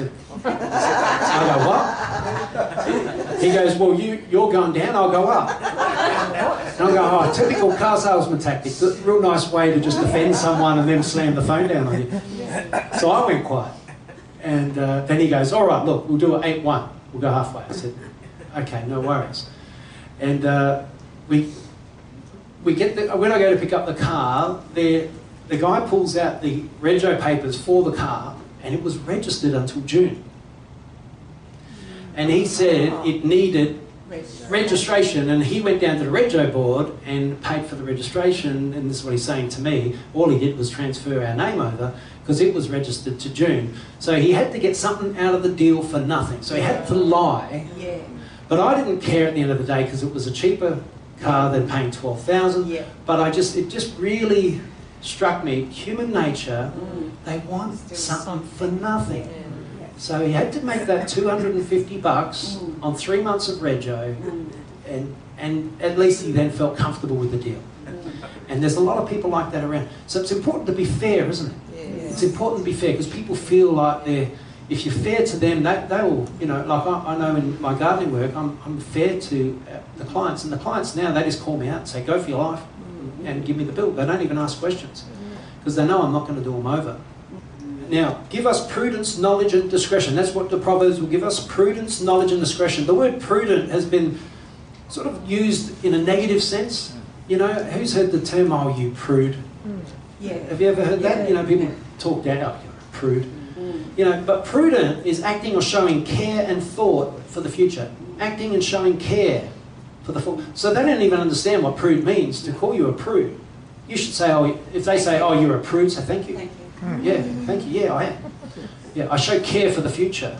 I go, what? He goes, well, you, you're going down, I'll go up. And I go, oh, typical car salesman tactic. Real nice way to just defend someone and then slam the phone down on you. So I went quiet. And uh, then he goes, all right, look, we'll do it 8-1. We'll go halfway. I said, okay, no worries. And uh, we, we get the, when I go to pick up the car, the, the guy pulls out the rego papers for the car and it was registered until June. And he said it needed registration, and he went down to the rego board and paid for the registration. And this is what he's saying to me. All he did was transfer our name over because it was registered to June. So he had to get something out of the deal for nothing. So he had to lie. Yeah. But I didn't care at the end of the day because it was a cheaper car than paying twelve thousand. Yeah. But I just it just really struck me human nature. Mm. They want something for nothing. So he had to make that 250 bucks on three months of rego, and, and at least he then felt comfortable with the deal. And there's a lot of people like that around. So it's important to be fair, isn't it? It's important to be fair because people feel like they're, if you're fair to them, they, they will, you know, like I, I know in my gardening work, I'm, I'm fair to uh, the clients. And the clients now, they just call me out and say, go for your life and give me the bill. They don't even ask questions because they know I'm not going to do them over. Now, give us prudence, knowledge, and discretion. That's what the Proverbs will give us prudence, knowledge, and discretion. The word prudent has been sort of used in a negative sense. You know, who's heard the term, oh, you prude? Mm. Yeah. Have you ever heard that? Yeah. You know, people talk down, oh, you're a prude. Mm. You know, but prudent is acting or showing care and thought for the future. Acting and showing care for the full. So they don't even understand what prude means to call you a prude. You should say, oh, if they say, oh, you're a prude, say thank you. Thank you. Yeah, thank you. Yeah, I am. Yeah, I show care for the future.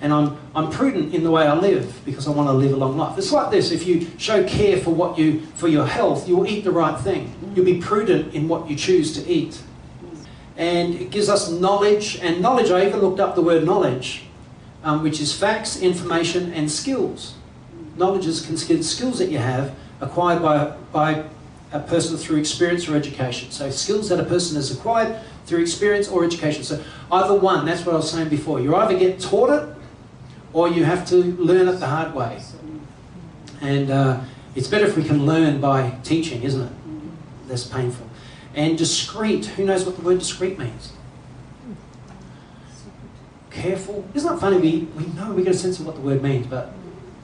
And I'm, I'm prudent in the way I live because I want to live a long life. It's like this if you show care for, what you, for your health, you'll eat the right thing. You'll be prudent in what you choose to eat. And it gives us knowledge, and knowledge, I even looked up the word knowledge, um, which is facts, information, and skills. Knowledge is skills that you have acquired by, by a person through experience or education. So skills that a person has acquired through experience or education. So either one, that's what I was saying before. You either get taught it or you have to learn it the hard way. And uh, it's better if we can learn by teaching, isn't it? Less painful. And discreet, who knows what the word discreet means? Careful. Isn't it funny? We, we know, we get a sense of what the word means, but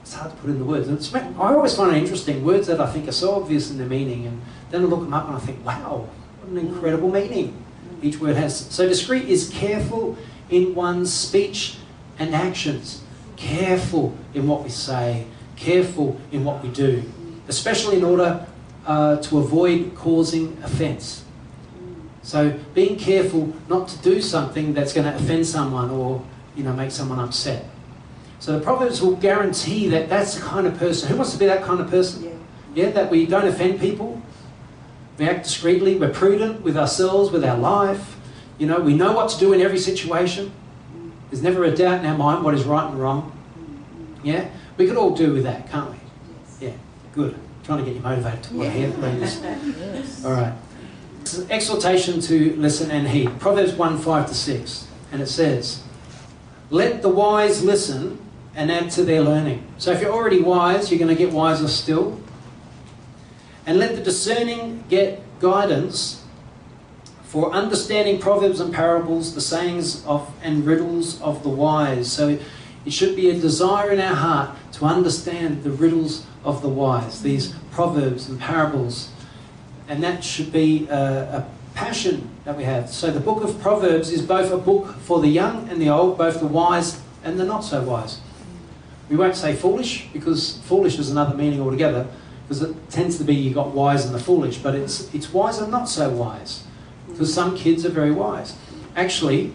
it's hard to put in the words. And it's, I always find it interesting, words that I think are so obvious in their meaning, and then I look them up and I think, wow, what an incredible meaning each word has. So discreet is careful in one's speech and actions, careful in what we say, careful in what we do, especially in order uh, to avoid causing offence. So being careful not to do something that's going to offend someone or you know make someone upset. So the Proverbs will guarantee that that's the kind of person. Who wants to be that kind of person? Yeah. Yeah, that we don't offend people. We act discreetly. We're prudent with ourselves, with our life. You know, we know what to do in every situation. There's never a doubt in our mind what is right and wrong. Yeah, we could all do with that, can't we? Yeah, good. trying to get you motivated to hear leaders. Yes. All right. This is exhortation to listen and heed. Proverbs 1 5 to 6. And it says, Let the wise listen and add to their learning. So if you're already wise, you're going to get wiser still. And let the discerning get guidance for understanding proverbs and parables, the sayings of and riddles of the wise. So it should be a desire in our heart to understand the riddles of the wise, these proverbs and parables. And that should be a, a passion that we have. So the book of Proverbs is both a book for the young and the old, both the wise and the not so wise. We won't say foolish because foolish is another meaning altogether because it tends to be you got wise and the foolish, but it's it's wise and not so wise because some kids are very wise. Actually,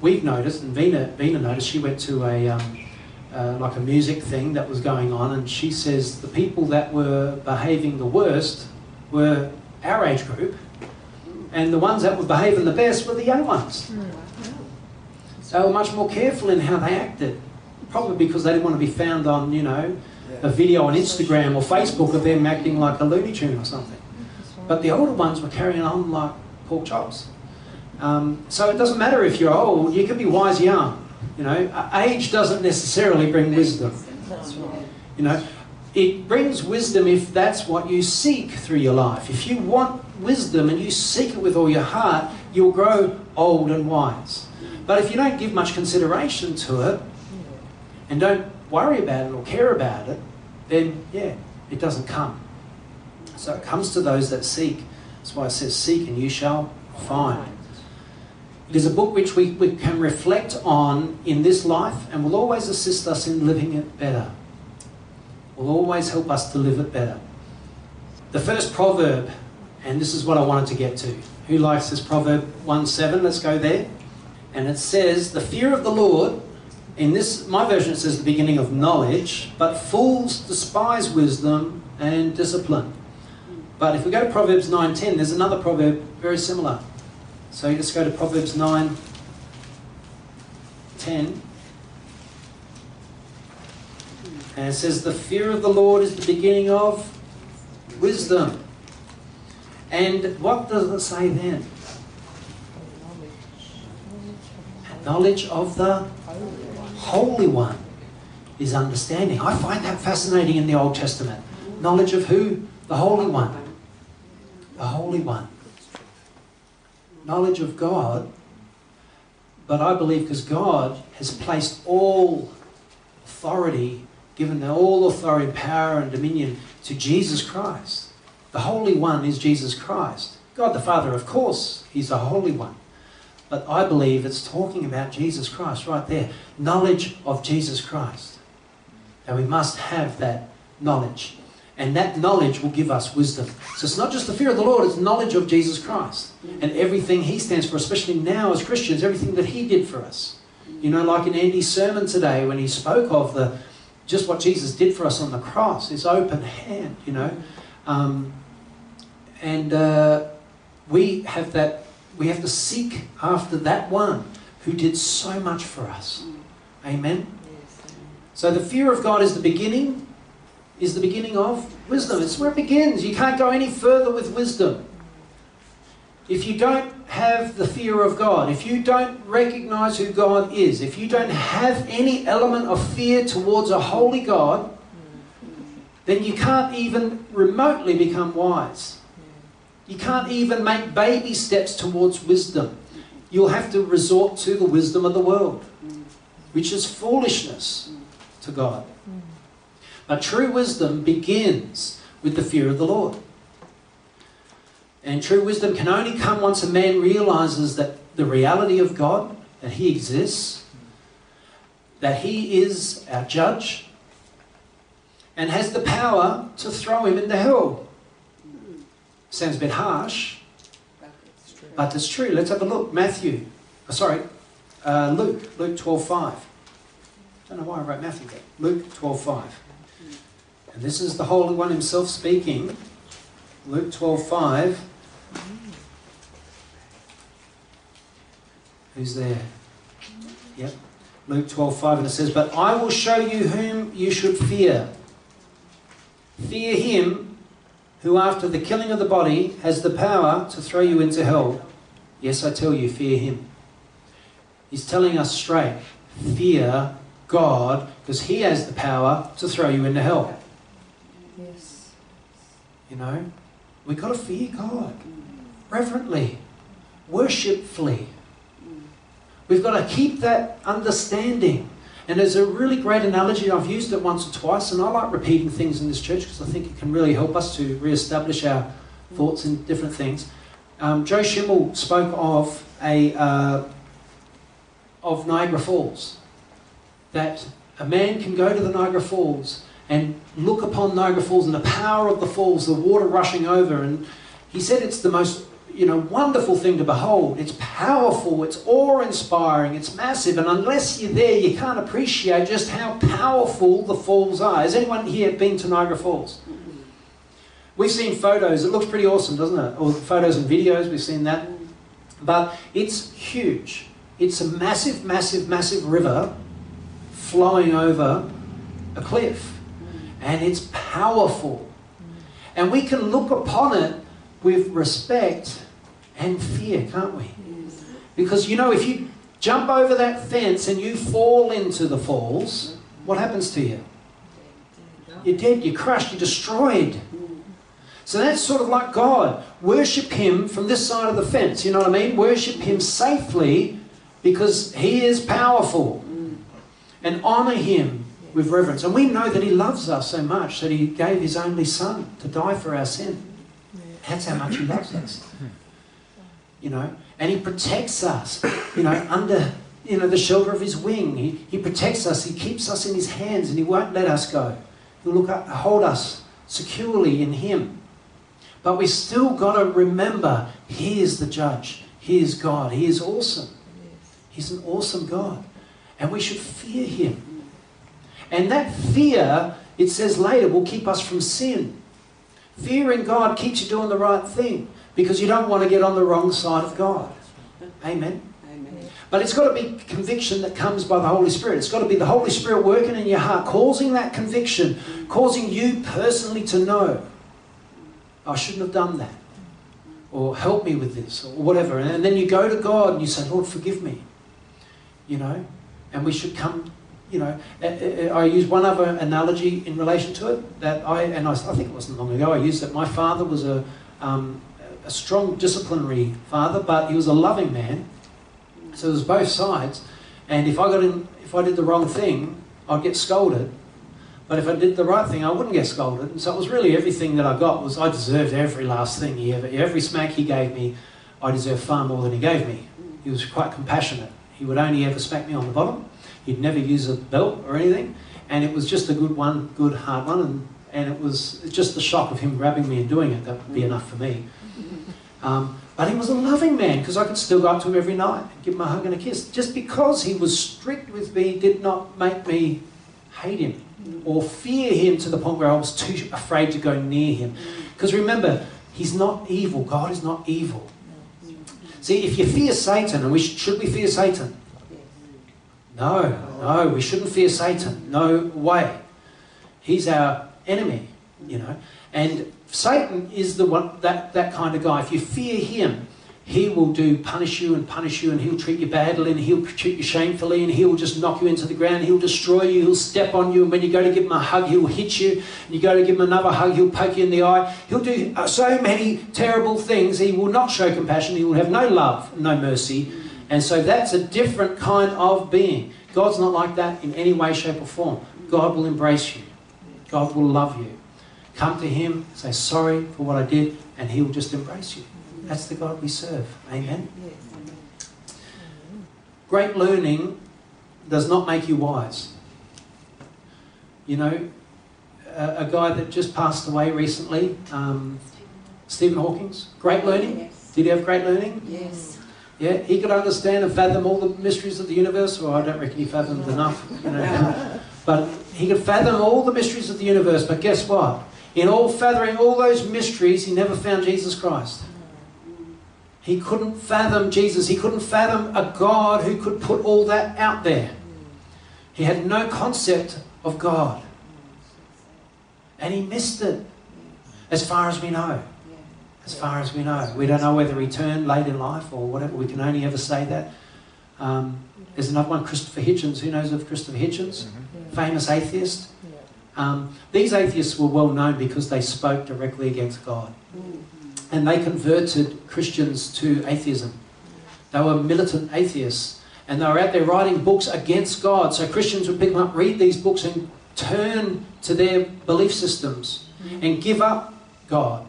we've noticed, and Vina Vina noticed, she went to a um, uh, like a music thing that was going on, and she says the people that were behaving the worst were our age group, and the ones that were behaving the best were the young ones. They were much more careful in how they acted, probably because they didn't want to be found on, you know, a video on Instagram or Facebook of them acting like a Looney Tune or something. But the older ones were carrying on like pork chops. Um, so it doesn't matter if you're old, you can be wise young. You know, age doesn't necessarily bring wisdom. You know, it brings wisdom if that's what you seek through your life. If you want wisdom and you seek it with all your heart, you'll grow old and wise. But if you don't give much consideration to it and don't worry about it or care about it, then yeah, it doesn't come. So it comes to those that seek. That's why it says, Seek and you shall find. It is a book which we, we can reflect on in this life and will always assist us in living it better. Will always help us to live it better. The first proverb, and this is what I wanted to get to. Who likes this proverb 1 7? Let's go there. And it says, The fear of the Lord, in this, my version, it says the beginning of knowledge, but fools despise wisdom and discipline. But if we go to Proverbs 9:10, there's another proverb very similar. So you just go to Proverbs 9.10. And it says, The fear of the Lord is the beginning of wisdom. And what does it say then? Knowledge of the Holy One is understanding. I find that fascinating in the Old Testament. Knowledge of who? The Holy One. The Holy One. Knowledge of God. But I believe because God has placed all authority, given all authority, power, and dominion to Jesus Christ. The Holy One is Jesus Christ. God the Father, of course, He's the Holy One. But I believe it's talking about Jesus Christ right there. Knowledge of Jesus Christ. And we must have that knowledge. And that knowledge will give us wisdom. So it's not just the fear of the Lord, it's knowledge of Jesus Christ. And everything He stands for, especially now as Christians, everything that He did for us. You know, like in Andy's sermon today, when he spoke of the just what Jesus did for us on the cross, His open hand, you know. Um, and uh, we have that, we have to seek after that one who did so much for us. Amen. So the fear of God is the beginning, is the beginning of wisdom. It's where it begins. You can't go any further with wisdom. If you don't have the fear of God, if you don't recognize who God is, if you don't have any element of fear towards a holy God, mm. then you can't even remotely become wise. You can't even make baby steps towards wisdom. You'll have to resort to the wisdom of the world, which is foolishness to God. But true wisdom begins with the fear of the Lord. And true wisdom can only come once a man realizes that the reality of God, that He exists, that He is our judge, and has the power to throw him into hell. Sounds a bit harsh, but it's true. Let's have a look. Matthew, oh, sorry, uh, Luke, Luke 12 5. Don't know why I wrote Matthew there. Luke 12 5. And this is the Holy One Himself speaking. Luke 12 5. Who's there? Yep. Luke 12 5. And it says, But I will show you whom you should fear. Fear Him who after the killing of the body has the power to throw you into hell. Yes, I tell you, fear him. He's telling us straight, fear God, because he has the power to throw you into hell. Yes. You know, we've got to fear God reverently, worshipfully. We've got to keep that understanding. And there's a really great analogy, I've used it once or twice, and I like repeating things in this church because I think it can really help us to re-establish our thoughts in different things. Um, Joe Schimmel spoke of a uh, of Niagara Falls, that a man can go to the Niagara Falls and look upon Niagara Falls and the power of the falls, the water rushing over, and he said it's the most you know, wonderful thing to behold. It's powerful, it's awe inspiring, it's massive, and unless you're there, you can't appreciate just how powerful the falls are. Has anyone here been to Niagara Falls? We've seen photos, it looks pretty awesome, doesn't it? Or photos and videos, we've seen that. But it's huge. It's a massive, massive, massive river flowing over a cliff. And it's powerful. And we can look upon it with respect and fear, can't we? Because you know, if you jump over that fence and you fall into the falls, what happens to you? You're dead, you're crushed, you're destroyed. So that's sort of like God. Worship Him from this side of the fence, you know what I mean? Worship Him safely because He is powerful. And honour Him with reverence. And we know that He loves us so much that He gave His only Son to die for our sin. That's how much He loves us. You know, and He protects us, you know, under you know the shelter of His wing. He, he protects us. He keeps us in His hands, and He won't let us go. He'll look up, hold us securely in Him. But we still got to remember He is the judge. He is God. He is awesome. He's an awesome God. And we should fear Him. And that fear, it says later, will keep us from sin. Fearing God keeps you doing the right thing because you don't want to get on the wrong side of God. Amen. Amen. But it's got to be conviction that comes by the Holy Spirit. It's got to be the Holy Spirit working in your heart, causing that conviction, causing you personally to know, I shouldn't have done that. Or help me with this, or whatever. And then you go to God and you say, Lord, forgive me. You know? And we should come, you know. I use one other analogy in relation to it that I, and I, I think it wasn't long ago, I used it. My father was a, um, a strong disciplinary father, but he was a loving man so there's both sides. And if I got in, if I did the wrong thing, I'd get scolded. But if I did the right thing, I wouldn't get scolded. And so it was really everything that I got was I deserved every last thing he ever, every smack he gave me, I deserved far more than he gave me. He was quite compassionate. He would only ever smack me on the bottom. He'd never use a belt or anything. And it was just a good one, good hard one. And, and it was just the shock of him grabbing me and doing it that would be enough for me. Um, but he was a loving man because I could still go up to him every night and give him a hug and a kiss. Just because he was strict with me did not make me hate him or fear him to the point where I was too afraid to go near him. Because remember, he's not evil. God is not evil. See, if you fear Satan, and we should, should we fear Satan? No, no, we shouldn't fear Satan. No way. He's our enemy, you know. And Satan is the one that, that kind of guy. If you fear him, he will do punish you and punish you and he'll treat you badly and he'll treat you shamefully and he'll just knock you into the ground. He'll destroy you. He'll step on you and when you go to give him a hug he'll hit you. And you go to give him another hug he'll poke you in the eye. He'll do uh, so many terrible things. He will not show compassion. He will have no love no mercy. And so that's a different kind of being. God's not like that in any way shape or form. God will embrace you. God will love you Come to Him, say sorry for what I did, and He will just embrace you. That's the God we serve. Amen. Great learning does not make you wise. You know, a, a guy that just passed away recently, um, Stephen Hawking's, great learning. Yes. Did he have great learning? Yes. Yeah, he could understand and fathom all the mysteries of the universe. Well, I don't reckon he fathomed enough, you know. but he could fathom all the mysteries of the universe. But guess what? In all fathoming all those mysteries, he never found Jesus Christ. He couldn't fathom Jesus. He couldn't fathom a God who could put all that out there. He had no concept of God. And he missed it, as far as we know. As far as we know. We don't know whether he turned late in life or whatever. We can only ever say that. Um, there's another one, Christopher Hitchens. Who knows of Christopher Hitchens? Mm-hmm. Famous atheist. Um, these atheists were well known because they spoke directly against God. And they converted Christians to atheism. They were militant atheists. And they were out there writing books against God. So Christians would pick them up, read these books, and turn to their belief systems and give up God.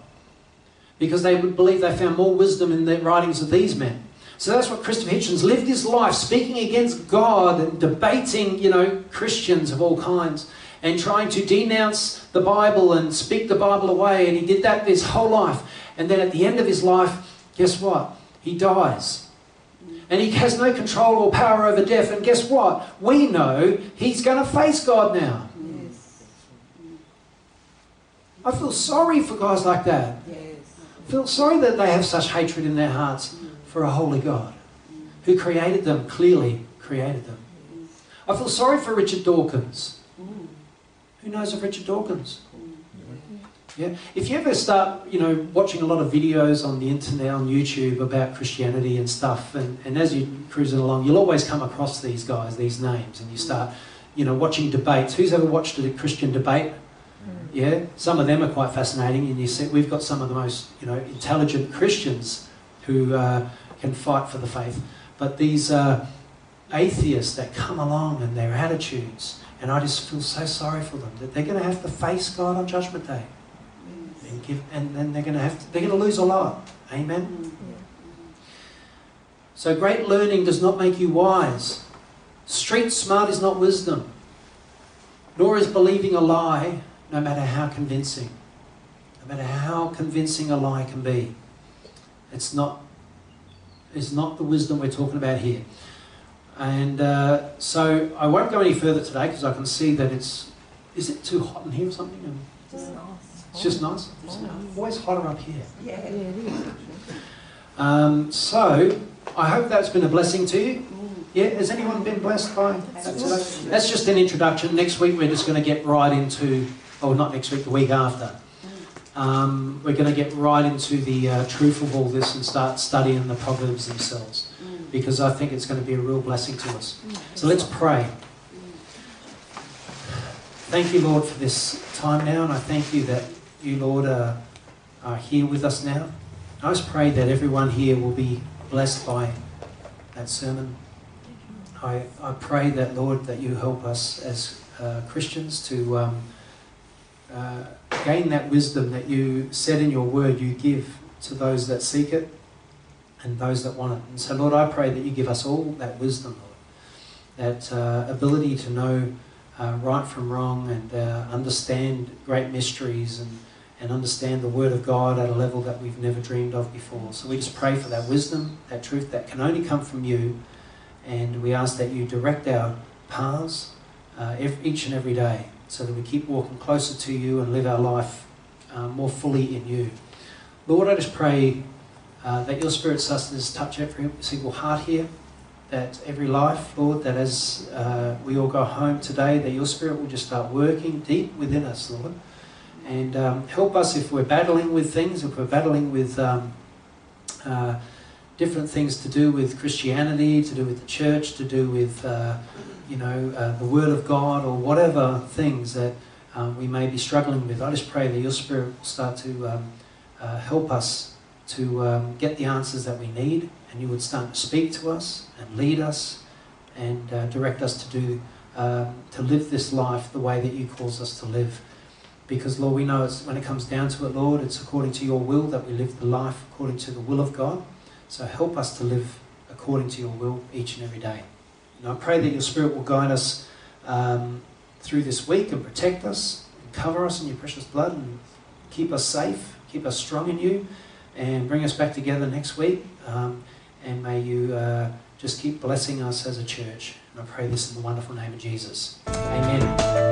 Because they would believe they found more wisdom in the writings of these men. So that's what Christopher Hitchens lived his life speaking against God and debating, you know, Christians of all kinds and trying to denounce the Bible and speak the Bible away. And he did that his whole life. And then at the end of his life, guess what? He dies. And he has no control or power over death. And guess what? We know he's going to face God now. Yes. I feel sorry for guys like that. Yes. I feel sorry that they have such hatred in their hearts for a holy God who created them, clearly created them. I feel sorry for Richard Dawkins. Who knows of Richard Dawkins? Yeah. If you ever start, you know, watching a lot of videos on the internet, on YouTube about Christianity and stuff, and, and as you're cruising along, you'll always come across these guys, these names, and you start, you know, watching debates. Who's ever watched a Christian debate? Yeah, some of them are quite fascinating, and you see we've got some of the most, you know, intelligent Christians who uh, can fight for the faith. But these uh, atheists that come along and their attitudes, and I just feel so sorry for them that they're going to have to face God on Judgment Day. And, give, and then they're going to have to, they're going to lose a lot. Amen. Mm-hmm. So great learning does not make you wise. Street smart is not wisdom. Nor is believing a lie, no matter how convincing. No matter how convincing a lie can be. It's not, it's not the wisdom we're talking about here. And uh, so I won't go any further today because I can see that it's. Is it too hot in here or something? Just nice. It's just nice. It's always hotter up here. Yeah, it is. Um, so I hope that's been a blessing to you. Yeah, has anyone been blessed by that Absolutely. today? That's just an introduction. Next week we're just going to get right into, oh, not next week, the week after. Um, we're going to get right into the uh, truth of all this and start studying the Proverbs themselves because I think it's going to be a real blessing to us. So let's pray. Thank you, Lord, for this time now, and I thank you that you, Lord, are, are here with us now. I just pray that everyone here will be blessed by that sermon. I, I pray that, Lord, that you help us as uh, Christians to um, uh, gain that wisdom that you said in your word you give to those that seek it and those that want it. And so, Lord, I pray that you give us all that wisdom, Lord, that uh, ability to know uh, right from wrong and uh, understand great mysteries and, and understand the Word of God at a level that we've never dreamed of before. So we just pray for that wisdom, that truth that can only come from you. And we ask that you direct our paths uh, each and every day so that we keep walking closer to you and live our life uh, more fully in you. Lord, I just pray uh, that your Spirit sustenance touch every single heart here, that every life, Lord, that as uh, we all go home today, that your Spirit will just start working deep within us, Lord. And um, help us if we're battling with things, if we're battling with um, uh, different things to do with Christianity, to do with the church, to do with, uh, you know, uh, the Word of God, or whatever things that um, we may be struggling with. I just pray that your Spirit will start to um, uh, help us to um, get the answers that we need, and you would start to speak to us and lead us and uh, direct us to do um, to live this life the way that you calls us to live. Because Lord, we know it's when it comes down to it, Lord, it's according to your will that we live the life according to the will of God. So help us to live according to your will each and every day. And I pray that your Spirit will guide us um, through this week and protect us and cover us in your precious blood and keep us safe, keep us strong in you, and bring us back together next week. Um, and may you uh, just keep blessing us as a church. And I pray this in the wonderful name of Jesus. Amen.